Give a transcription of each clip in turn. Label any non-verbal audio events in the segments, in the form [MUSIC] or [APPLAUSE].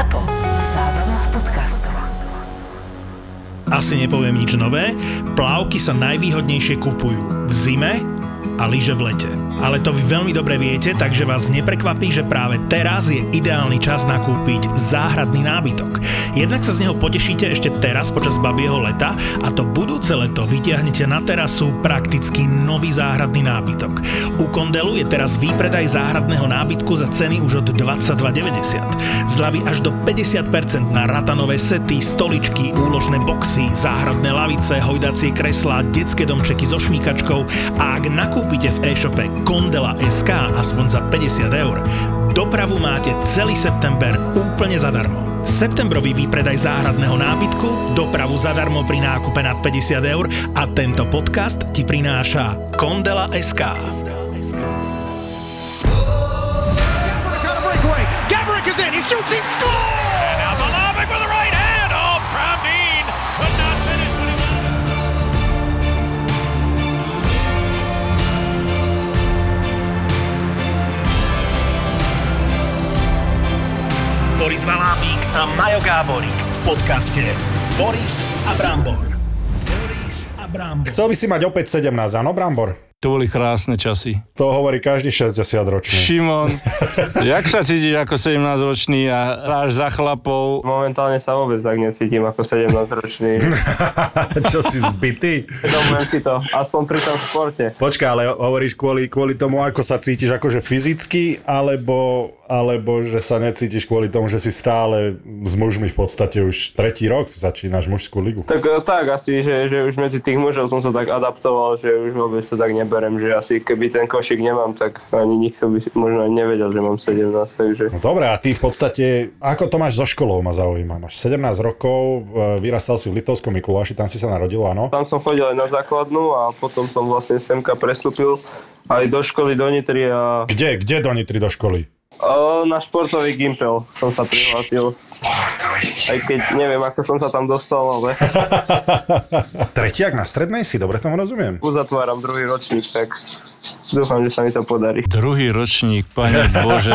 ZAPO. Zábrná v podcastov. Asi nepoviem nič nové, plávky sa najvýhodnejšie kupujú v zime a lyže v lete. Ale to vy veľmi dobre viete, takže vás neprekvapí, že práve teraz je ideálny čas nakúpiť záhradný nábytok. Jednak sa z neho potešíte ešte teraz počas babieho leta a to budúce leto vytiahnete na terasu prakticky nový záhradný nábytok. U Kondelu je teraz výpredaj záhradného nábytku za ceny už od 22,90. Zľavy až do 50% na ratanové sety, stoličky, úložné boxy, záhradné lavice, hojdacie kreslá, detské domčeky so šmíkačkou a ak nakúpite v e-shope Kondela SK aspoň za 50 eur, dopravu máte celý september úplne zadarmo. Septembrový výpredaj záhradného nábytku, dopravu zadarmo pri nákupe nad 50 eur a tento podcast ti prináša Kondela a Majo Gáborík v podcaste Boris a Brambor. Boris a Brambor. Chcel by si mať opäť 17, áno, Brambor? To boli krásne časy. To hovorí každý 60 ročný. Šimon, [LAUGHS] jak sa cítiš ako 17-ročný a hráš za chlapov? Momentálne sa vôbec tak necítim ako 17-ročný. [LAUGHS] Čo si zbytý? Domujem si to, aspoň pri tom športe. Počkaj, ale hovoríš kvôli, kvôli tomu, ako sa cítiš, akože fyzicky, alebo, alebo že sa necítiš kvôli tomu, že si stále s mužmi v podstate už tretí rok začínaš mužskú ligu. Tak eh, tak asi, že, že už medzi tých mužov som sa tak adaptoval, že už vôbec sa tak neberem, že asi keby ten košík nemám, tak ani nikto by možno ani nevedel, že mám 17, takže... No dobre, a ty v podstate, ako to máš so školou, ma zaujíma. Máš 17 rokov, e, vyrastal si v Litovskom Mikuláši, tam si sa narodil, áno? Tam som chodil aj na základnú a potom som vlastne semka prestúpil aj do školy do Nitry a Kde, kde do Nitry do školy? O, na športový gimpel som sa prihlásil. Aj keď neviem, ako som sa tam dostal, ale [LAUGHS] Tretiak na strednej si, dobre tomu rozumiem. uzatváram druhý ročník, tak dúfam, že sa mi to podarí. Druhý ročník, pane [LAUGHS] Bože.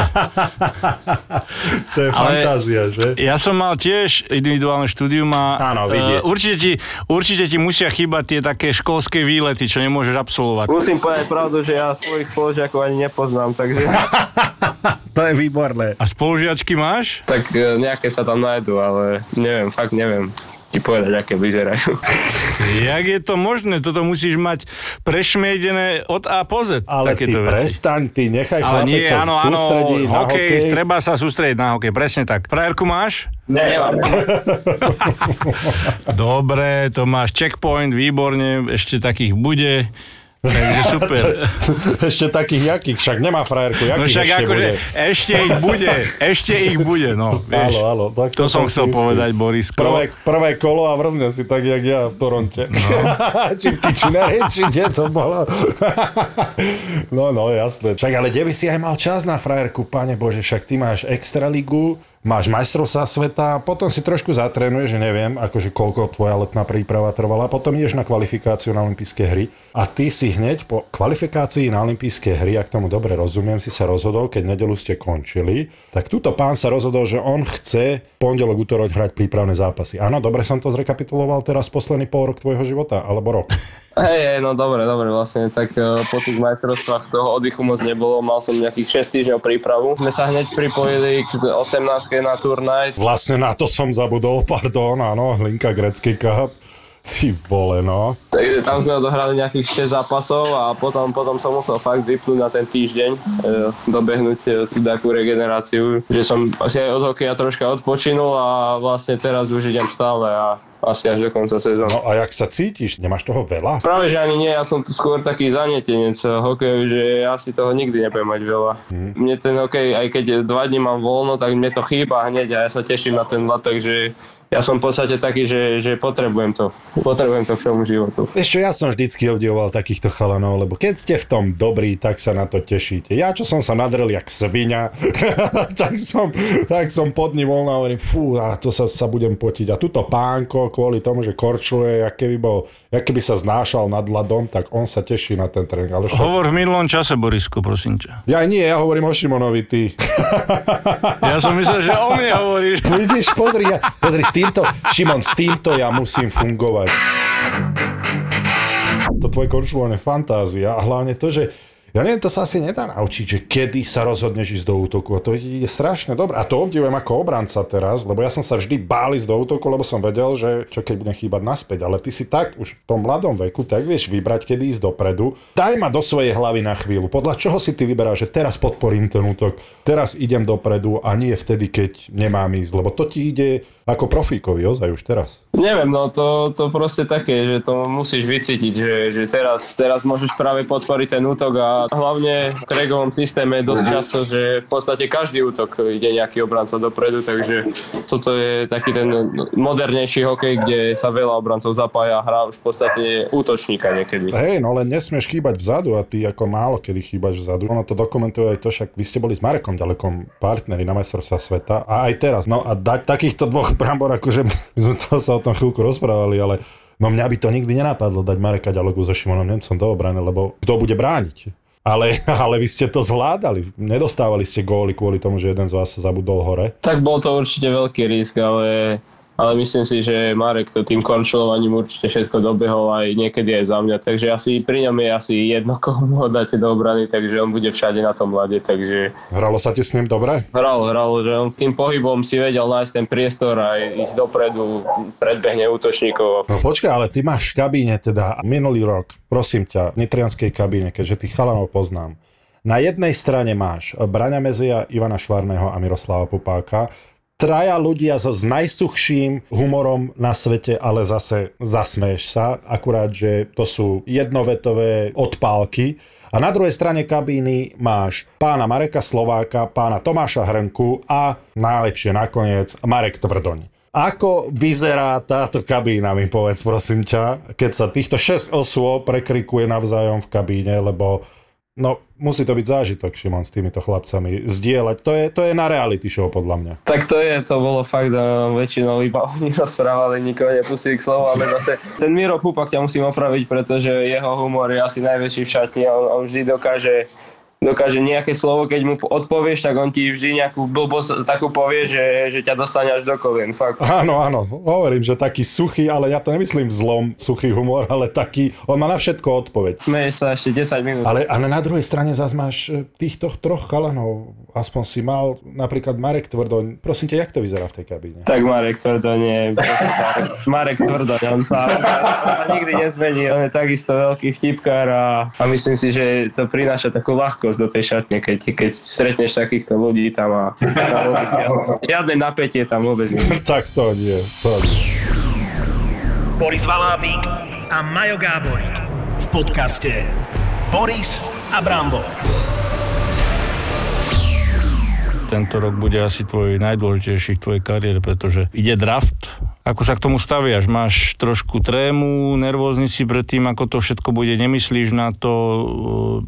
To je fantázia, že? Ja som mal tiež individuálne štúdium a Áno, vidieť. eh, určite, ti, určite ti musia chýbať tie také školské výlety, čo nemôžeš absolvovať. Musím povedať pravdu, že ja svojich spolužiakov ani nepoznám, takže [LAUGHS] To je výborné. A spolužiačky máš? tak e, nejaké sa tam nájdu, ale neviem, fakt neviem ti povedať, aké vyzerajú. [LAUGHS] Jak je to možné? Toto musíš mať prešmejdené od A po Z. Ale ty veci. prestaň, ty nechaj Ale chlapec nie, sa áno, áno, sústredí na hokej, hokej. treba sa sústrediť na hokej, presne tak. Frajerku máš? Nemám. [LAUGHS] Dobre, to máš checkpoint, výborne, ešte takých bude. Takže [LAUGHS] super. ešte takých jakých, však nemá frajerku, jakých No však ešte akože bude. ešte ich bude, ešte ich bude, no, [LAUGHS] vieš. Áno, áno, tak To som si chcel istý. povedať, Borisko. Prvé, prvé kolo a vrzne si tak, jak ja v Toronte. No. [LAUGHS] či v Kitcheneri, či kde to bolo. no, no, jasné. Však ale kde by si aj mal čas na frajerku, pane Bože, však ty máš extraligu, máš majstrovstvá sveta, potom si trošku zatrénuješ, že neviem, akože koľko tvoja letná príprava trvala, potom ideš na kvalifikáciu na olympijské hry a ty si hneď po kvalifikácii na olympijské hry, ak tomu dobre rozumiem, si sa rozhodol, keď nedelu ste končili, tak túto pán sa rozhodol, že on chce pondelok, útorok hrať prípravné zápasy. Áno, dobre som to zrekapituloval teraz posledný pol rok tvojho života, alebo rok. Hej, no dobre, dobre, vlastne, tak e, po tých majstrovstvách toho oddychu moc nebolo, mal som nejakých 6 týždňov prípravu. Sme sa hneď pripojili k 18 na turnaj. Vlastne na to som zabudol, [LAUGHS] pardon, áno, Hlinka Grecký Cup. Ty vole, no. Takže tam sme odohrali nejakých 6 zápasov a potom, potom som musel fakt vypnúť na ten týždeň, e, dobehnúť e, tú takú regeneráciu, že som asi aj od hokeja troška odpočinul a vlastne teraz už idem stále a asi až do konca sezóny. No a jak sa cítiš? Nemáš toho veľa? Práve, že ani nie, ja som tu skôr taký zanietenec hokeju, že ja si toho nikdy nebudem mať veľa. Mhm. Mne ten hokej, aj keď dva dní mám voľno, tak mne to chýba hneď a ja sa teším na ten latok, že ja som v podstate taký, že, že potrebujem to. Potrebujem to k tomu životu. Vieš čo, ja som vždycky obdivoval takýchto chalanov, lebo keď ste v tom dobrí, tak sa na to tešíte. Ja, čo som sa nadrel jak svinia, [LAUGHS] tak som, tak som pod ní voľna a hovorím, fú, a to sa, sa budem potiť. A tuto pánko, kvôli tomu, že korčuluje, jak keby, bol, jak keby sa znášal nad ľadom, tak on sa teší na ten tréning. Ale však... Hovor v minulom čase, Borisko, prosím ťa. Ja nie, ja hovorím o Šimonovi, ty. Ja som myslel, že o mne hovoríš. Vidíš, pozri, ja, pozri, s týmto, Šimon, s týmto ja musím fungovať. To tvoje korčulovanie fantázia a hlavne to, že ja neviem, to sa asi nedá naučiť, že kedy sa rozhodneš ísť do útoku. A to je strašne dobré. A to obdivujem ako obranca teraz, lebo ja som sa vždy bál ísť do útoku, lebo som vedel, že čo keď budem chýbať naspäť. Ale ty si tak už v tom mladom veku, tak vieš vybrať, kedy ísť dopredu. Daj ma do svojej hlavy na chvíľu. Podľa čoho si ty vyberáš, že teraz podporím ten útok, teraz idem dopredu a nie vtedy, keď nemám ísť. Lebo to ti ide ako profíkovi, ozaj už teraz. Neviem, no to, to proste také, že to musíš vycítiť, že, že teraz, teraz môžeš práve podporiť ten útok a hlavne v Kregovom systéme je dosť často, že v podstate každý útok ide nejaký obranca dopredu, takže toto je taký ten modernejší hokej, kde sa veľa obrancov zapája a hrá už v podstate útočníka niekedy. Hej, no len nesmieš chýbať vzadu a ty ako málo kedy chýbaš vzadu. Ono to dokumentuje aj to, však vy ste boli s Marekom ďalekom partneri na majstrovstvá sveta a aj teraz. No a dať takýchto dvoch [LAUGHS] brambor, akože my [LAUGHS] sme to sa tom chvíľku rozprávali, ale no mňa by to nikdy nenapadlo dať Mareka ďaleko so Šimonom Nemcom do obrany, lebo kto bude brániť? Ale, [LAUGHS] ale vy ste to zvládali. Nedostávali ste góly kvôli tomu, že jeden z vás sa zabudol hore. Tak bol to určite veľký risk, ale ale myslím si, že Marek to tým korčulovaním určite všetko dobehol aj niekedy aj za mňa, takže asi pri ňom je asi jedno, [LAUGHS] koho ho dáte do obrany, takže on bude všade na tom mlade, takže... Hralo sa ti s ním dobre? Hral, hral, že on tým pohybom si vedel nájsť ten priestor a ísť dopredu, predbehne útočníkov. No počkaj, ale ty máš v kabíne teda minulý rok, prosím ťa, v nitrianskej kabíne, keďže tých chalanov poznám. Na jednej strane máš Braňa Mezia, Ivana Švárneho a Miroslava Popáka traja ľudia so s najsuchším humorom na svete, ale zase zasmeješ sa, akurát, že to sú jednovetové odpálky. A na druhej strane kabíny máš pána Mareka Slováka, pána Tomáša Hrnku a najlepšie nakoniec Marek Tvrdoň. Ako vyzerá táto kabína, mi povedz prosím ťa, keď sa týchto 6 osôb prekrikuje navzájom v kabíne, lebo No, musí to byť zážitok, Šimon, s týmito chlapcami zdieľať. To je, to je na reality show, podľa mňa. Tak to je, to bolo fakt, a väčšinou iba [LAUGHS] oni rozprávali, nikoho nepustili k slovu, ale zase ten Miro Pupak ťa musím opraviť, pretože jeho humor je asi najväčší v šatni a on, on vždy dokáže dokáže nejaké slovo, keď mu odpovieš, tak on ti vždy nejakú blbosť takú povie, že, že ťa dostane až do kolien, fakt. Áno, áno, hovorím, že taký suchý, ale ja to nemyslím v zlom suchý humor, [LAUGHS] ale taký, on má na všetko odpoveď. Smeješ sa ešte 10 minút. Ale, ale na druhej strane zase máš e, týchto troch chalanov, aspoň si mal napríklad Marek Tvrdoň. Prosím ťa, jak to vyzerá v tej kabíne? Tak Marek Tvrdoň je... Marek Tvrdoň, on sa, on sa nikdy nezmení, on je takisto veľký vtipkár a, a myslím si, že to prináša takú ľahkosť do tej šatne, keď, keď stretneš takýchto ľudí tam a [LAUGHS] žiadne napätie tam vôbec nie. [LAUGHS] tak to nie, to nie. Boris Valábík a Majo Gáborík v podcaste Boris a Brambor. Tento rok bude asi tvoj najdôležitejší v tvojej kariére, pretože ide draft. Ako sa k tomu staviaš? Máš trošku trému, nervózny si pred tým, ako to všetko bude, nemyslíš na to,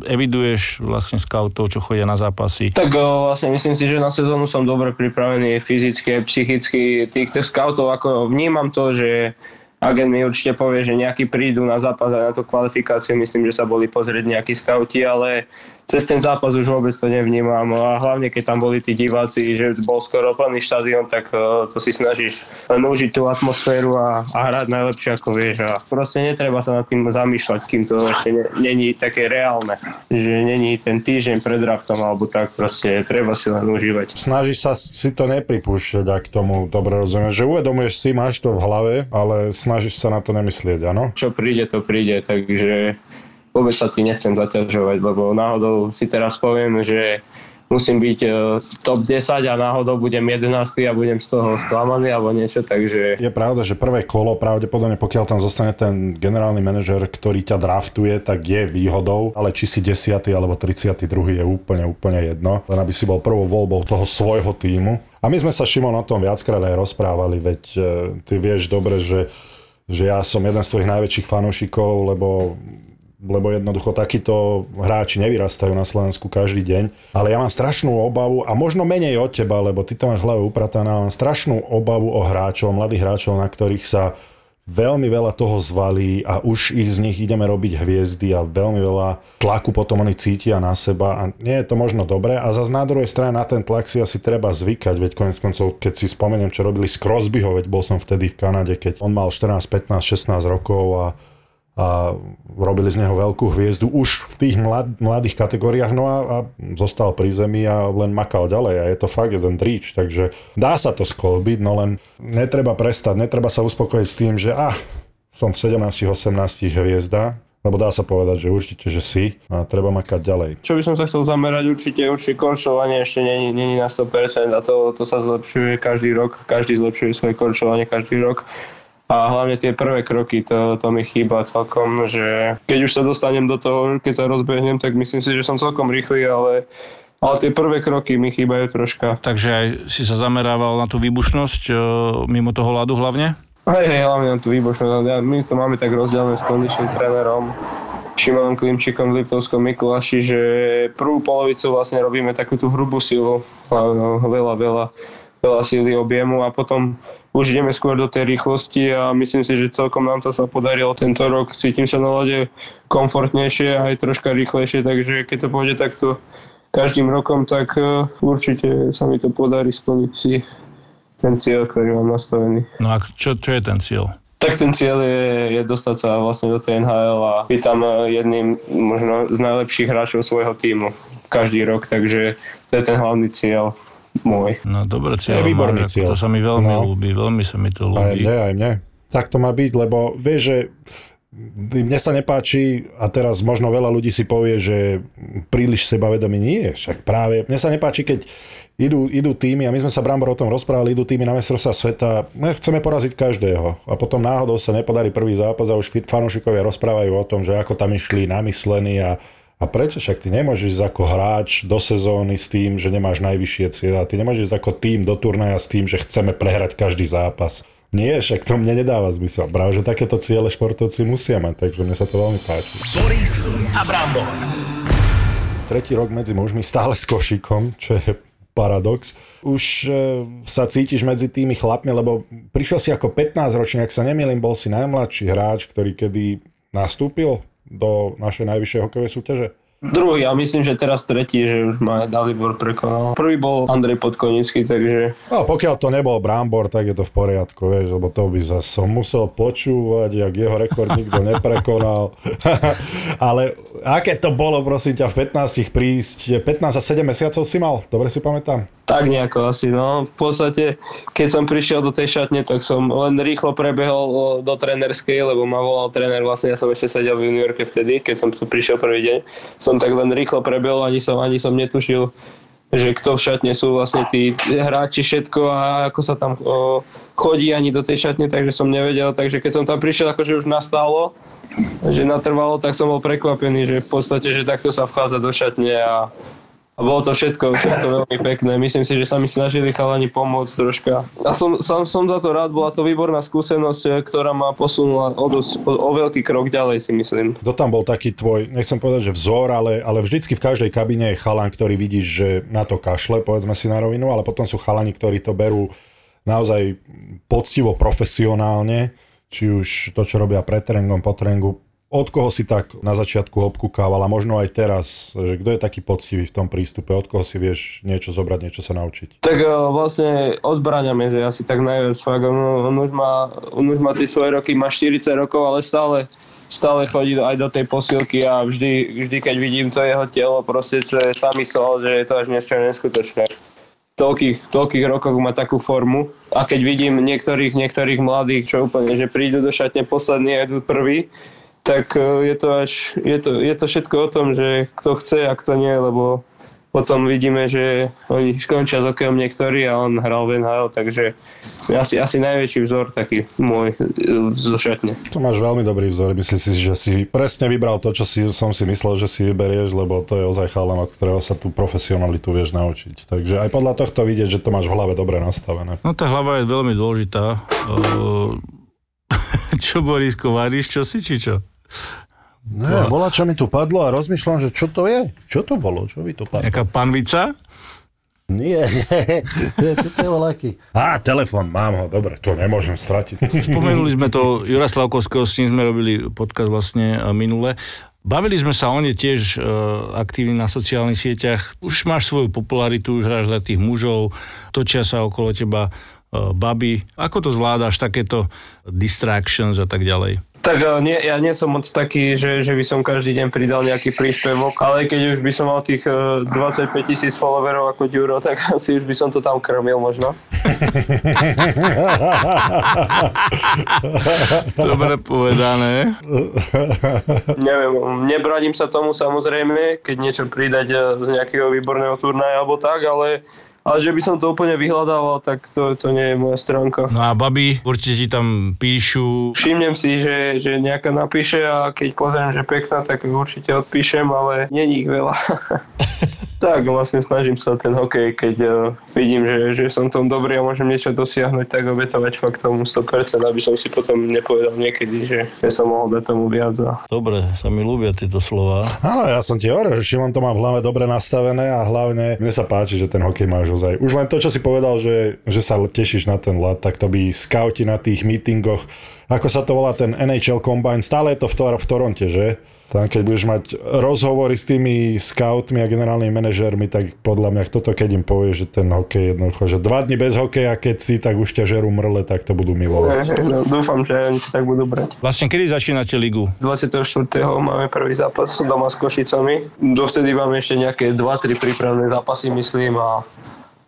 eviduješ vlastne scoutov, čo chodia na zápasy? Tak o, vlastne myslím si, že na sezónu som dobre pripravený fyzicky, psychicky. Týchto scoutov, ako vnímam to, že agent mi určite povie, že nejakí prídu na zápas a na tú kvalifikáciu, myslím, že sa boli pozrieť nejakí skauti, ale cez ten zápas už vôbec to nevnímam a hlavne keď tam boli tí diváci, že bol skoro plný štadión, tak uh, to si snažíš len užiť tú atmosféru a, a hrať najlepšie ako vieš a proste netreba sa nad tým zamýšľať, kým to ešte ne, není také reálne, že není ten týždeň pred draftom alebo tak, proste treba si len užívať. Snažíš sa si to nepripúšťať, ak tomu dobre rozumieš, že uvedomuješ si, máš to v hlave, ale snažíš sa na to nemyslieť, áno? Čo príde, to príde, takže vôbec sa tým nechcem zaťažovať, lebo náhodou si teraz poviem, že musím byť uh, top 10 a náhodou budem 11 a budem z toho sklamaný alebo niečo, takže... Je pravda, že prvé kolo pravdepodobne, pokiaľ tam zostane ten generálny manažer, ktorý ťa draftuje, tak je výhodou, ale či si 10. alebo 32. je úplne, úplne jedno, len aby si bol prvou voľbou toho svojho týmu. A my sme sa, Šimon, o tom viackrát aj rozprávali, veď uh, ty vieš dobre, že že ja som jeden z tvojich najväčších fanúšikov, lebo lebo jednoducho takíto hráči nevyrastajú na Slovensku každý deň. Ale ja mám strašnú obavu, a možno menej od teba, lebo ty to máš upratané, ale mám strašnú obavu o hráčov, mladých hráčov, na ktorých sa veľmi veľa toho zvalí a už ich z nich ideme robiť hviezdy a veľmi veľa tlaku potom oni cítia na seba a nie je to možno dobré a zase na druhej strane na ten tlak si asi treba zvykať, veď konec koncov, keď si spomeniem, čo robili z Crosbyho, veď bol som vtedy v Kanade, keď on mal 14, 15, 16 rokov a a robili z neho veľkú hviezdu už v tých mlad, mladých kategóriách, no a, a zostal pri zemi a len makal ďalej. A je to fakt jeden dríč, takže dá sa to skolbiť, no len netreba prestať, netreba sa uspokojiť s tým, že ah, som 17-18 hviezda, lebo dá sa povedať, že určite, že si. A treba makať ďalej. Čo by som sa chcel zamerať, určite, určite korčovanie ešte není na 100% a to, to sa zlepšuje každý rok, každý zlepšuje svoje korčovanie každý rok a hlavne tie prvé kroky, to, to mi chýba celkom, že keď už sa dostanem do toho, keď sa rozbehnem, tak myslím si, že som celkom rýchly, ale ale tie prvé kroky mi chýbajú troška. Takže aj si sa zamerával na tú výbušnosť e, mimo toho ľadu hlavne? Hej, hej, hlavne na tú výbušnosť. Ja, my to máme tak rozdelené s kondičným trénerom. Šimonom Klimčikom v Liptovskom Mikuláši, že prvú polovicu vlastne robíme takú tú hrubú silu, veľa, veľa, veľa síly objemu a potom už ideme skôr do tej rýchlosti a myslím si, že celkom nám to sa podarilo tento rok. Cítim sa na lade komfortnejšie a aj troška rýchlejšie, takže keď to pôjde takto každým rokom, tak e, určite sa mi to podarí splniť si ten cieľ, ktorý mám nastavený. No a čo, čo je ten cieľ? Tak ten cieľ je, je dostať sa vlastne do tej NHL a byť tam e, jedným možno z najlepších hráčov svojho týmu každý rok, takže to je ten hlavný cieľ môj. No dobre To je výborný Marek, cieľ. To sa mi veľmi No. ľúbi, veľmi sa mi to Aj ľúbi. mne, aj mne. Tak to má byť, lebo vieš, že mne sa nepáči, a teraz možno veľa ľudí si povie, že príliš sebavedomí nie. Však práve, mne sa nepáči, keď idú, idú týmy, a my sme sa Brambor o tom rozprávali, idú týmy na mestrovstvá sveta, no, chceme poraziť každého. A potom náhodou sa nepodarí prvý zápas a už fanúšikovia rozprávajú o tom, že ako tam išli namyslení a a prečo však ty nemôžeš ako hráč do sezóny s tým, že nemáš najvyššie cieľa. Ty nemôžeš ako tým do turnaja s tým, že chceme prehrať každý zápas. Nie, však to mne nedáva zmysel. Práve, že takéto ciele športovci musia mať, takže mne sa to veľmi páči. Boris a Brambor. Tretí rok medzi mužmi stále s košikom, čo je paradox. Už e, sa cítiš medzi tými chlapmi, lebo prišiel si ako 15 ročný, ak sa nemýlim, bol si najmladší hráč, ktorý kedy nastúpil do našej najvyššej hokejovej súťaže. Druhý a myslím, že teraz tretí, že už ma Dalibor prekonal. Prvý bol Andrej Podkonický, takže No, pokiaľ to nebol Brambor, tak je to v poriadku, vieš, lebo to by zase som musel počúvať, jak jeho rekord nikto neprekonal. [LAUGHS] Ale aké to bolo, prosím ťa, v 15 prísť, 15 a 7 mesiacov si mal, dobre si pamätám? tak nejako asi, no. V podstate, keď som prišiel do tej šatne, tak som len rýchlo prebehol do trénerskej, lebo ma volal tréner, vlastne ja som ešte sedel v juniorke vtedy, keď som tu prišiel prvý deň. Som tak len rýchlo prebehol, ani som, ani som netušil, že kto v šatne sú vlastne tí hráči, všetko a ako sa tam o, chodí ani do tej šatne, takže som nevedel. Takže keď som tam prišiel, akože už nastalo, že natrvalo, tak som bol prekvapený, že v podstate, že takto sa vchádza do šatne a, a bolo to všetko, všetko veľmi pekné. Myslím si, že sa mi snažili chalani pomôcť troška. A som, som, som za to rád, bola to výborná skúsenosť, eh, ktorá ma posunula o, dosť, o, o veľký krok ďalej, si myslím. Kto tam bol taký tvoj, nechcem povedať, že vzor, ale, ale vždycky v každej kabine je chalan, ktorý vidíš, že na to kašle, povedzme si na rovinu, ale potom sú chalani, ktorí to berú naozaj poctivo, profesionálne, či už to, čo robia pred tréningom, po tréningu. Od koho si tak na začiatku obkúkával a možno aj teraz, že kto je taký poctivý v tom prístupe, od koho si vieš niečo zobrať, niečo sa naučiť? Tak eh, vlastne od Braňa Meze asi tak najviac fakt. On, on, už má, on už má tie svoje roky, má 40 rokov, ale stále, stále chodí aj do tej posilky a vždy, vždy keď vidím to jeho telo, proste čo je sa myslel, že je to až niečo neskutočné. Toľkých, toľkých rokoch má takú formu a keď vidím niektorých, niektorých mladých, čo úplne, že prídu do šatne poslední a idú prvý, tak eh, je to až, je to, je to všetko o tom, že kto chce a kto nie, lebo potom vidíme, že oni skončia s hokejom niektorí a on hral v NHL, takže asi, asi najväčší vzor taký môj e, zo šatne. To máš veľmi dobrý vzor, myslím si, že si presne vybral to, čo si, som si myslel, že si vyberieš, lebo to je ozaj chalan, od ktorého sa tú profesionalitu vieš naučiť. Takže aj podľa tohto vidieť, že to máš v hlave dobre nastavené. No tá hlava je veľmi dôležitá. Uh, [LAUGHS] čo Borisko, varíš čo si, či čo? Ne, bola, čo mi tu padlo a rozmýšľam, že čo to je? Čo to bolo? Čo by to padlo? Nejaká panvica? Nie, [LAUGHS] nie, nie, toto je voľaký. Á, telefon, mám ho, dobre, to nemôžem stratiť. Spomenuli sme to Jura Slavkovského, s ním sme robili podcast vlastne e, minule. Bavili sme sa, on je tiež e, aktívny na sociálnych sieťach. Už máš svoju popularitu, už hráš za tých mužov, točia sa okolo teba baby. Ako to zvládáš, takéto distractions a tak ďalej? Tak ale nie, ja nie som moc taký, že, že by som každý deň pridal nejaký príspevok, ale keď už by som mal tých eh, 25 tisíc followerov ako Ďuro, [LAUGHS] tak asi už by som to tam krmil možno. [LAUGHS] Dobre povedané. Neviem, nebraním sa tomu samozrejme, keď niečo pridať z nejakého výborného turnaja alebo tak, ale ale že by som to úplne vyhľadával, tak to, to nie je moja stránka. No a baby určite ti tam píšu. Všimnem si, že, že nejaká napíše a keď pozriem, že pekná, tak určite odpíšem, ale není ich veľa. [LAUGHS] tak vlastne snažím sa ten hokej, keď uh, vidím, že, že som tom dobrý a môžem niečo dosiahnuť, tak obetovať fakt tomu 100%, aby som si potom nepovedal niekedy, že ja som mohol dať tomu viac. A... Dobre, sa mi ľúbia tieto slova. Áno, ja som ti hovoril, že Šimon to má v hlave dobre nastavené a hlavne mne sa páči, že ten hokej máš ozaj. Už len to, čo si povedal, že, že sa tešíš na ten lat, tak to by skauti na tých meetingoch, ako sa to volá ten NHL Combine, stále je to v, Tor- v Toronte, že? Tam, keď budeš mať rozhovory s tými scoutmi a generálnymi manažérmi, tak podľa mňa toto, keď im povie, že ten hokej jednoducho, že dva dni bez hokeja, keď si, tak už ťa žerú mrle, tak to budú milovať. [LAUGHS] No, dúfam, že oni si tak budú brať. Vlastne kedy začínate ligu? 24. máme prvý zápas doma s Košicami. Dovtedy máme ešte nejaké 2-3 prípravné zápasy, myslím, a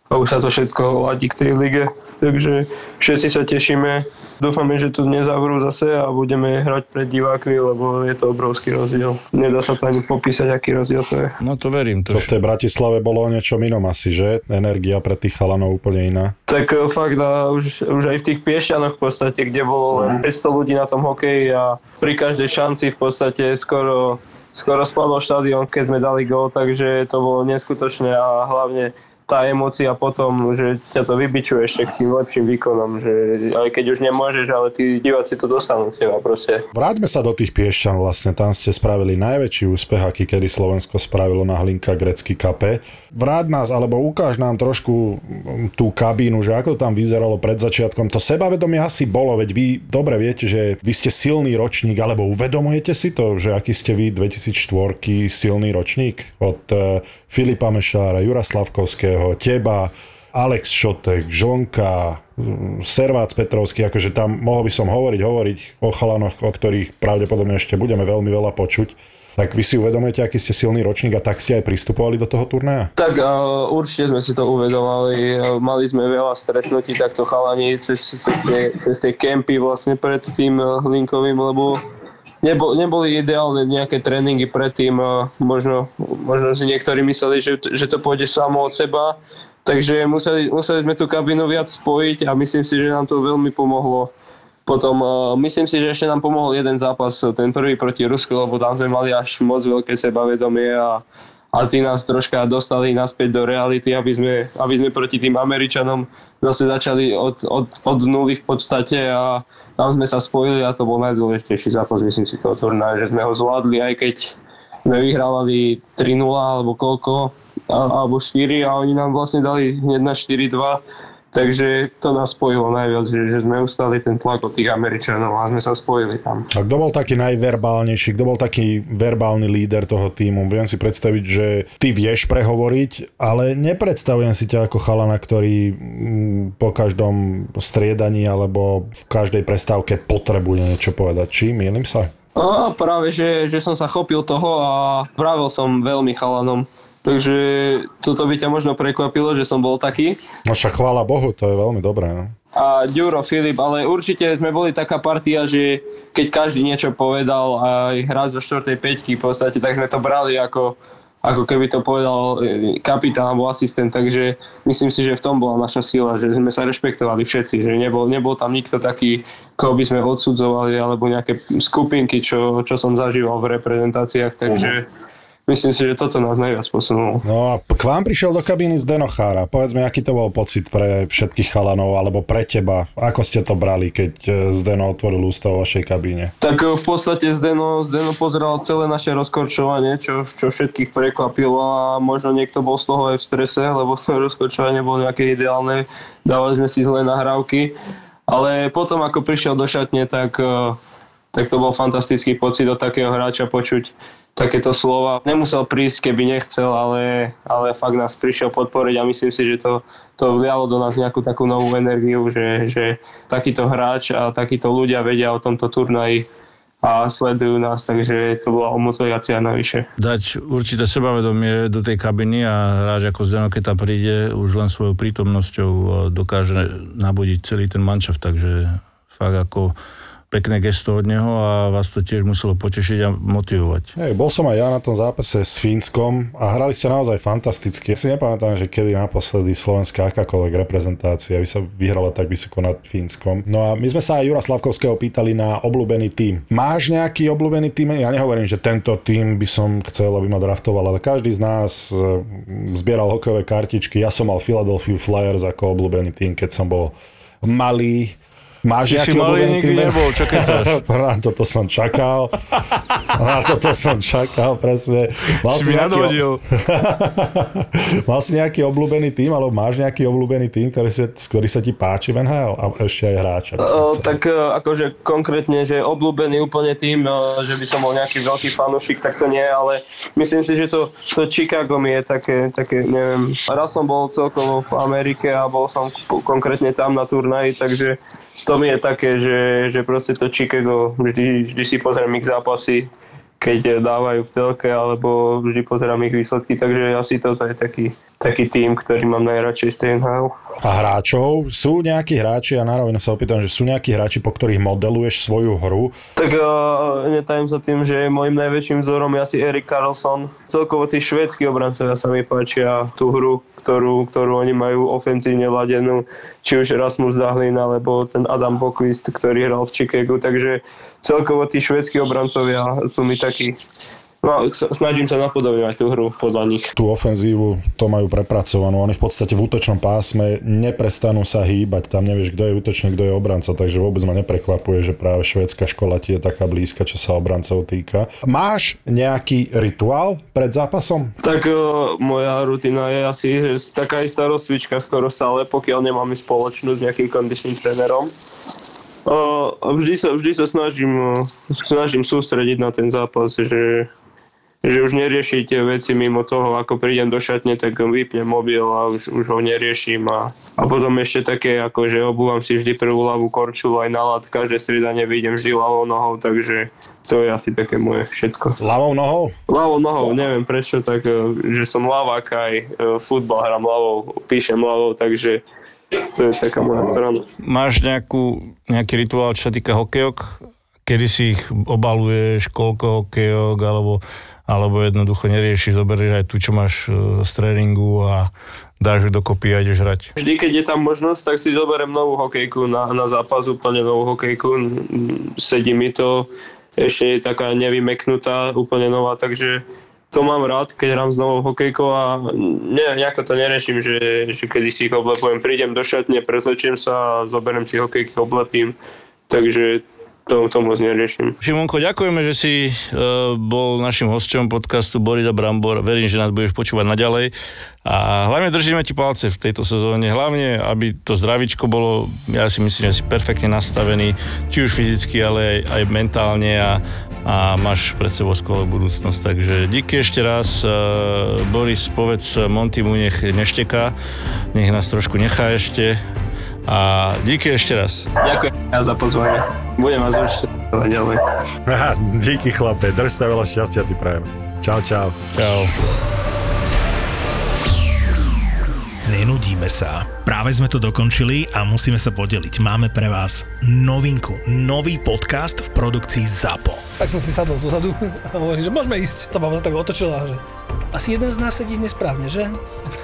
a už sa to všetko ladí k tej lige. Takže všetci sa tešíme. Dúfame, že to nezavrú zase a budeme hrať pred divákmi, lebo je to obrovský rozdiel. Nedá sa to ani popísať, aký rozdiel to je. No to verím. To To v tej Bratislave bolo o niečom inom asi, že? Energia pre tých chalanov úplne iná. Tak e, fakt, a už, už aj v tých Piešťanoch v podstate, kde bolo len 500 ľudí na tom hokeji a pri každej šanci v podstate skoro, skoro spadol štadión, keď sme dali gól, takže to bolo neskutočné a hlavne tá emócia potom, že ťa to vybičuje ešte k tým lepším výkonom, že aj keď už nemôžeš, ale tí diváci to dostanú z teba proste. Vráťme sa do tých Piešťan vlastne, tam ste spravili najväčší úspech, aký kedy Slovensko spravilo na Hlinka grecký kape. Vráť nás, alebo ukáž nám trošku mm, tú kabínu, že ako to tam vyzeralo pred začiatkom. To sebavedomie asi bolo, veď vy dobre viete, že vy ste silný ročník, alebo uvedomujete si to, že aký ste vy 2004 silný ročník od eh, Filipa Mešára, Jura Slavkovského, teba, Alex Šotek, Žonka, Servác Petrovský, akože tam mohol by som hovoriť, hovoriť o chalanoch, o ktorých pravdepodobne ešte budeme veľmi veľa počuť. Tak vy si uvedomujete, aký ste silný ročník a tak ste aj pristupovali do toho turnaja? Tak uh, určite sme si to uvedomali. Mali sme veľa stretnutí takto chalani cez, cez, tie, cez tie kempy vlastne pred tým uh, Hlinkovým, lebo nebo, neboli ideálne nejaké tréningy predtým. Možno, možno si niektorí mysleli, že, že to pôjde samo od seba. Takže museli, museli sme tú kabínu viac spojiť a myslím si, že nám to veľmi pomohlo. Potom myslím si, že ešte nám pomohol jeden zápas, ten prvý proti Rusku, lebo tam sme mali až moc veľké sebavedomie a, a tí nás troška dostali naspäť do reality, aby sme, aby sme proti tým Američanom zase začali od, od, od nuly v podstate a tam sme sa spojili a to bol najdôležitejší zápas, myslím si, toho turnaja, že sme ho zvládli, aj keď sme vyhrávali 3-0 alebo koľko, alebo 4 a oni nám vlastne dali hneď na 4-2 Takže to nás spojilo najviac, že, že sme ustali ten tlak od tých Američanov a sme sa spojili tam. A kto bol taký najverbálnejší, kto bol taký verbálny líder toho týmu? Viem si predstaviť, že ty vieš prehovoriť, ale nepredstavujem si ťa ako chalana, ktorý mm, po každom striedaní alebo v každej prestávke potrebuje niečo povedať. Či mýlim sa? A práve, že, že som sa chopil toho a vravil som veľmi chalanom. Takže toto by ťa možno prekvapilo, že som bol taký. No však chvála Bohu, to je veľmi dobré. No. A Ďuro, Filip, ale určite sme boli taká partia, že keď každý niečo povedal aj hrať zo 4. peťky v podstate, tak sme to brali ako, ako keby to povedal e, kapitán alebo asistent, takže myslím si, že v tom bola naša sila, že sme sa rešpektovali všetci, že nebol, nebol tam nikto taký, koho by sme odsudzovali alebo nejaké skupinky, čo, čo som zažíval v reprezentáciách, takže myslím si, že toto nás najviac posunulo. No a k vám prišiel do kabíny Zdeno Chára. Povedz mi, aký to bol pocit pre všetkých chalanov, alebo pre teba. Ako ste to brali, keď e, Zdeno otvoril ústa vo vašej kabíne? Tak e, v podstate Zdeno, Zdeno pozeral celé naše rozkorčovanie, čo, čo všetkých prekvapilo a možno niekto bol z toho aj v strese, lebo to [LAUGHS] rozkorčovanie bolo nejaké ideálne, dávali sme si zlé nahrávky. Ale potom, ako prišiel do šatne, tak, e, tak to bol fantastický pocit od takého hráča počuť takéto slova. Nemusel prísť, keby nechcel, ale, ale fakt nás prišiel podporiť a myslím si, že to, to vlialo do nás nejakú takú novú energiu, že, že takýto hráč a takíto ľudia vedia o tomto turnaji a sledujú nás, takže to bola motivácia navyše. Dať určité sebavedomie do tej kabiny a hráč ako Zdeno, keď tam príde, už len svojou prítomnosťou dokáže nabudiť celý ten mančav, takže fakt ako pekné gesto od neho a vás to tiež muselo potešiť a motivovať. Hej, bol som aj ja na tom zápase s Fínskom a hrali ste naozaj fantasticky. Ja si nepamätám, že kedy naposledy slovenská akákoľvek reprezentácia by sa vyhrala tak vysoko nad Fínskom. No a my sme sa aj Jura Slavkovského pýtali na obľúbený tým. Máš nejaký obľúbený tým? Ja nehovorím, že tento tým by som chcel, aby ma draftoval, ale každý z nás e, zbieral hokejové kartičky. Ja som mal Philadelphia Flyers ako obľúbený tým, keď som bol malý Máš Ty si malý nikdy nebol, čo [LAUGHS] Na toto som čakal. Na toto som čakal, presne. Mal si, si nejaký, [LAUGHS] Mal si nejaký obľúbený tým, alebo máš nejaký obľúbený tým, ktorý sa, ktorý sa ti páči v NHL? A ešte aj hráča. Uh, tak uh, akože konkrétne, že obľúbený úplne tým, uh, že by som bol nejaký veľký fanúšik, tak to nie, ale myslím si, že to, to Chicago mi je také, také, neviem, raz som bol celkovo v Amerike a bol som konkrétne tam na turnaji, takže to mi je také, že, že proste to Chicago, vždy, vždy si pozriem ich zápasy, keď dávajú v telke, alebo vždy pozerám ich výsledky, takže asi toto je taký, taký tým, ktorý mám najradšej z tej NHL. A hráčov? Sú nejakí hráči, a nároveň sa opýtam, že sú nejakí hráči, po ktorých modeluješ svoju hru? Tak uh, netajím sa tým, že môjim najväčším vzorom je asi Erik Carlson. Celkovo tí švédsky obrancovia sa mi páčia tú hru, ktorú, ktorú oni majú ofenzívne ladenú, či už Rasmus Dahlin, alebo ten Adam Bokvist, ktorý hral v Chicagu, takže celkovo tí švédsky obrancovia sú mi takí No, snažím sa napodobňovať tú hru podľa nich. Tú ofenzívu to majú prepracovanú. Oni v podstate v útočnom pásme neprestanú sa hýbať. Tam nevieš, kto je útočník, kto je obranca. Takže vôbec ma neprekvapuje, že práve švédska škola ti je taká blízka, čo sa obrancov týka. Máš nejaký rituál pred zápasom? Tak uh, moja rutina je asi taká istá rozcvička skoro stále, pokiaľ nemáme spoločnú s nejakým kondičným trénerom. Uh, vždy, sa, vždy sa snažím, uh, snažím sústrediť na ten zápas, že že už neriešiť veci mimo toho, ako prídem do šatne, tak vypnem mobil a už, už ho neriešim a, a potom ešte také, ako že obúvam si vždy prvú ľavú korčulu aj na lat, každé striedanie vyjdem vždy ľavou nohou, takže to je asi také moje všetko. Ľavou nohou? Ľavou nohou, neviem prečo, tak e, že som ľavák aj e, futbal hrám ľavou, píšem ľavou, takže to je taká moja strana. Máš nejakú, nejaký rituál, čo sa týka hokejok? Kedy si ich obaluješ, koľko hokejok, alebo alebo jednoducho neriešiš, zoberieš aj tu, čo máš e, z tréningu a dáš ju dokopy a ideš hrať. Vždy, keď je tam možnosť, tak si zoberiem novú hokejku na, na zápas, úplne novú hokejku. Sedí mi to, ešte je taká nevymeknutá, úplne nová, takže to mám rád, keď hrám s novou hokejkou a ne, nejako to neriešim, že, že kedy si ich oblepujem. Prídem do šatne, prezlečím sa a zoberiem si hokejky, oblepím. Takže to, to moc neriešim. Šimonko, ďakujeme, že si uh, bol našim hosťom podcastu Borida Brambor. Verím, že nás budeš počúvať naďalej. A hlavne držíme ti palce v tejto sezóne. Hlavne, aby to zdravičko bolo, ja si myslím, že si perfektne nastavený, či už fyzicky, ale aj, aj mentálne a, a máš pred sebou skvelú budúcnosť. Takže díky ešte raz. Uh, Boris, povedz Monty mu nech nešteká, nech nás trošku nechá ešte a díky ešte raz. Ďakujem za pozvanie. Budem vás určite ďalej. Aha, díky chlape, drž sa veľa šťastia ti prajem. Čau, čau. Čau. Nenudíme sa. Práve sme to dokončili a musíme sa podeliť. Máme pre vás novinku. Nový podcast v produkcii ZAPO. Tak som si sadol dozadu a hovorím, že môžeme ísť. To baba tak otočila, že asi jeden z nás sedí nesprávne, že?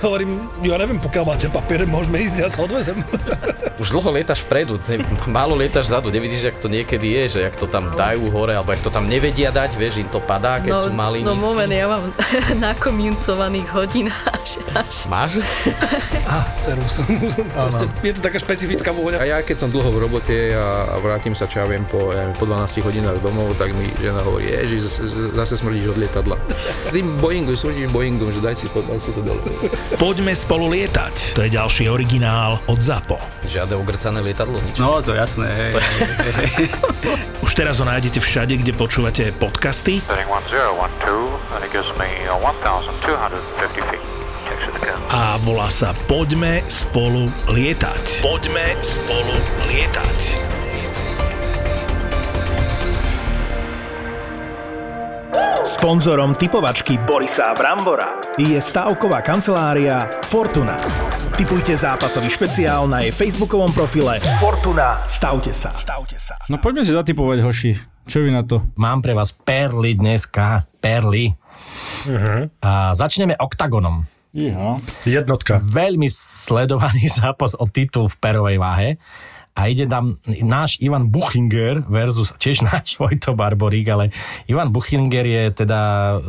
Hovorím, ja neviem, pokiaľ máte papier, môžeme ísť, ja sa odvezem. [LAUGHS] Už dlho lietaš vpredu, ne- málo lietaš vzadu, nevidíš, jak to niekedy je, že jak to tam dajú hore, alebo jak to tam nevedia dať, vieš, im to padá, keď sú malí, no nízky. moment, ja mám [LAUGHS] nakomincovaných hodín až, až. Máš? [LAUGHS] Á, servus. Proste, je to taká špecifická vôňa. A ja keď som dlho v robote a, vrátim sa, čo ja viem, po, ja neviem, po 12 hodinách domov, tak mi žena hovorí, ježiš, zase smrdíš od lietadla. S tým Boeingom, smrdíš Boeingom, že daj si to, daj si to dole. [LAUGHS] Poďme spolu lietať. To je ďalší originál od ZAPO. Žiadne ogrcané lietadlo, nič. No, to jasné, hej. [LAUGHS] Už teraz ho nájdete všade, kde počúvate podcasty. Setting 1012, and it gives me 1,250 feet. Checks it again. a volá sa Poďme spolu lietať. Poďme spolu lietať. Sponzorom typovačky Borisa Brambora je stavková kancelária Fortuna. Typujte zápasový špeciál na jej facebookovom profile Fortuna. Stavte sa. Stavte sa. No poďme si zatypovať, hoši. Čo vy na to? Mám pre vás perly dneska. Perly. Uh-huh. A začneme oktagonom. Iha. Jednotka. Veľmi sledovaný [LAUGHS] zápas o titul v perovej váhe. A ide tam náš Ivan Buchinger versus tiež [LAUGHS] náš Vojto Barborík, ale Ivan Buchinger je teda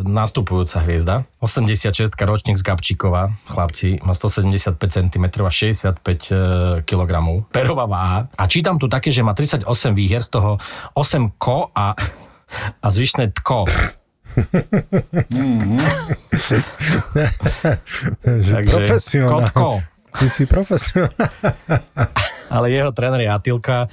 nastupujúca hviezda. 86 ročník z Gabčíkova, chlapci, má 175 cm a 65 kg. Perová váha. A čítam tu také, že má 38 výher, z toho 8 ko a, [LAUGHS] a zvyšné tko. [LAUGHS] Takže Profesionál. Kotko. Ty si profesionál. Ale jeho tréner je Atilka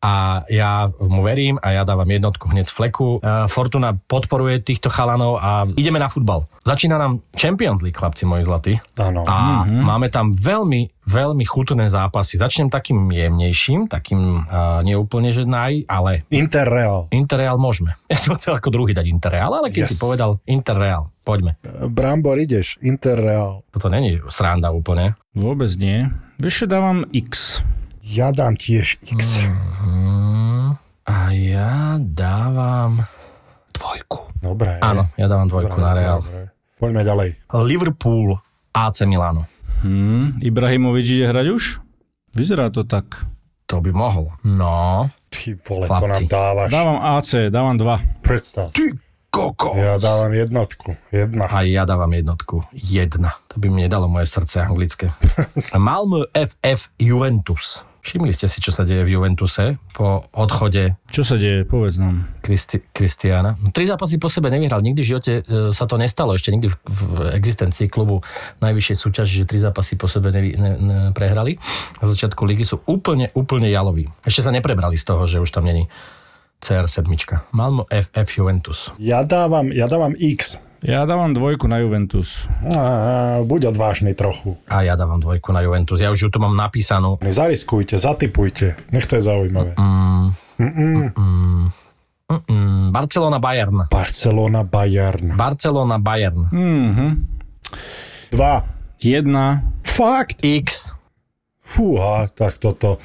a ja mu verím a ja dávam jednotku hneď z fleku. Uh, Fortuna podporuje týchto chalanov a ideme na futbal. Začína nám Champions League, chlapci moji zlatí. Áno. A mm-hmm. máme tam veľmi, veľmi chutné zápasy. Začnem takým jemnejším, takým uh, neúplne, že naj, ale... Interreal. Interreal môžeme. [LAUGHS] Ja som chcel ako druhý dať Interreal, ale keď yes. si povedal Interreal, poďme. Brambor ideš, Interreal. Toto není sranda úplne. Vôbec nie. Čo dávam X. Ja dám tiež X. Mm, a ja dávam dvojku. Dobre. Áno, ja dávam dvojku Dobre, na Real. dobre. Poďme ďalej. Liverpool, AC Milano. Hmm, Ibrahimovič ide hrať už? Vyzerá to tak. To by mohol. No. Ty vole, to nám Chlapci. dávaš. Dávam AC, dávam 2. Predstav. Ty kokos. Ja dávam jednotku. Jedna. A ja dávam jednotku. Jedna. To by mi nedalo moje srdce anglické. [LAUGHS] Malmö FF Juventus. Všimli ste si, čo sa deje v Juventuse po odchode Čo sa deje? Povedz nám. Kristi- Kristiána. No, tri zápasy po sebe nevyhral. Nikdy v živote e, sa to nestalo. Ešte nikdy v, v existencii klubu najvyššej súťaži, že tri zápasy po sebe nevy, ne, ne, prehrali. Na začiatku ligy sú úplne, úplne jaloví. Ešte sa neprebrali z toho, že už tam není CR7. Malmo FF Juventus. Ja dávam, ja dávam X. Ja dávam dvojku na Juventus. Á, buď odvážny trochu. A ja dávam dvojku na Juventus. Ja už ju tu mám napísanú. Zariskujte, zatypujte. Nech to je zaujímavé. Mm, mm, mm, Barcelona Bayern. Barcelona Bayern. Barcelona Bayern. Mhm. Dva. Jedna. Fakt? X. Fúha, tak toto.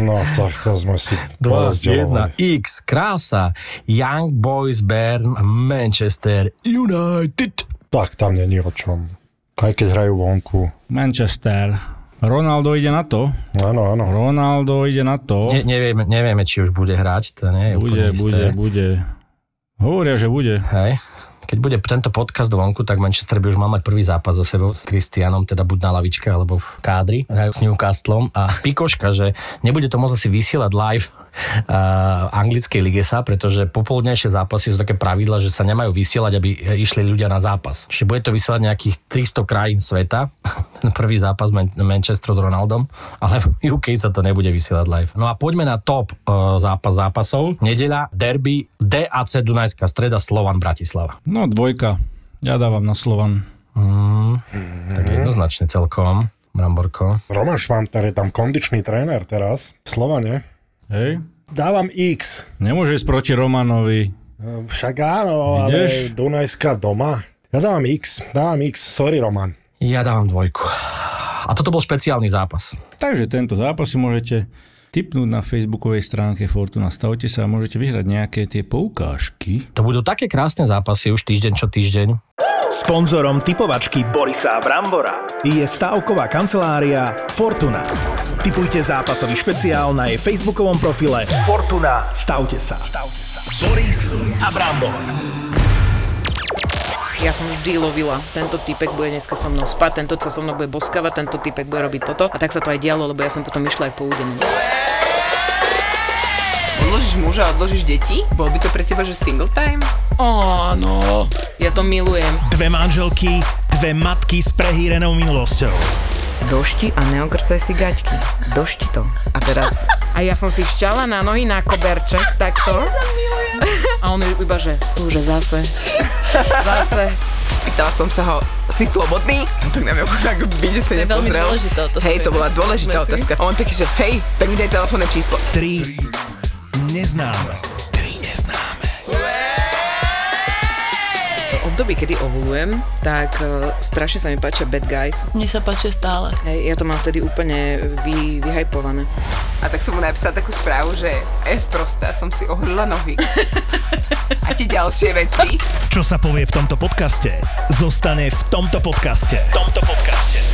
No, tak to sme si 2, 1, porozdeľovali. X, krása. Young Boys Bern, Manchester United. Tak tam není o čom. Aj keď hrajú vonku. Manchester. Ronaldo ide na to. Áno, áno. Ronaldo ide na to. Ne, nevieme, nevieme, či už bude hrať, to nie je bude, úplne bude, isté. bude. Hovoria, že bude. Hej. Keď bude tento podcast vonku, tak Manchester by už mal mať prvý zápas za sebou s Kristianom, teda buď na lavičke alebo v kádri. Hrajú s Newcastlom a pikoška, že nebude to môcť asi vysielať live anglickej lige sa, pretože popoludnejšie zápasy sú také pravidla, že sa nemajú vysielať, aby išli ľudia na zápas. Čiže bude to vysielať nejakých 300 krajín sveta, ten [LAUGHS] prvý zápas Man- Manchesteru s Ronaldom, ale v UK sa to nebude vysielať live. No a poďme na top uh, zápas zápasov. Nedeľa, derby, DAC Dunajská streda, Slovan Bratislava. No dvojka. Ja dávam na Slovan. Mm, tak jednoznačne celkom. Bramborko. Roman Švantar je tam kondičný tréner teraz. Slovane. Hej. Dávam X. Nemôže ísť proti Romanovi. No, Však áno, ale Ideš? Dunajská doma. Ja dávam X. Dávam X. Sorry, Roman. Ja dávam dvojku. A toto bol špeciálny zápas. Takže tento zápas si môžete tipnúť na facebookovej stránke Fortuna. Stavte sa a môžete vyhrať nejaké tie poukážky. To budú také krásne zápasy už týždeň čo týždeň. Sponzorom typovačky Borisa Brambora je stavková kancelária Fortuna. Typujte zápasový špeciál na jej facebookovom profile Fortuna. Stavte sa. Boris a Brambor. Ja som vždy lovila. Tento typek bude dneska so mnou spať, tento sa so mnou bude boskavať, tento typek bude robiť toto. A tak sa to aj dialo, lebo ja som potom išla aj po údenu. Odložíš muža, odložíš deti? Bol by to pre teba, že single time? Áno, ja to milujem. Dve manželky, dve matky s prehýrenou minulosťou. Došti a neokrcaj si gaťky. Došti to. A teraz... A ja som si šťala na nohy na koberček, takto. A on iba, že už zase. Zase. Spýtala som sa ho, si slobodný? On tak na mňa [LAUGHS] tak byde sa To je veľmi dôležitá otázka. Hej, to bola dôležitá otázka. A on taký, že hej, tak mi daj telefónne číslo. Tri neznáme. V období, kedy ovulujem, tak uh, strašne sa mi páčia bad guys. Mne sa páčia stále. Hej, ja to mám vtedy úplne vy, vyhajpované. A tak som mu napísala takú správu, že es prostá, som si ohrla nohy. A ti ďalšie veci. Čo sa povie v tomto podcaste, zostane v tomto podcaste. V tomto podcaste.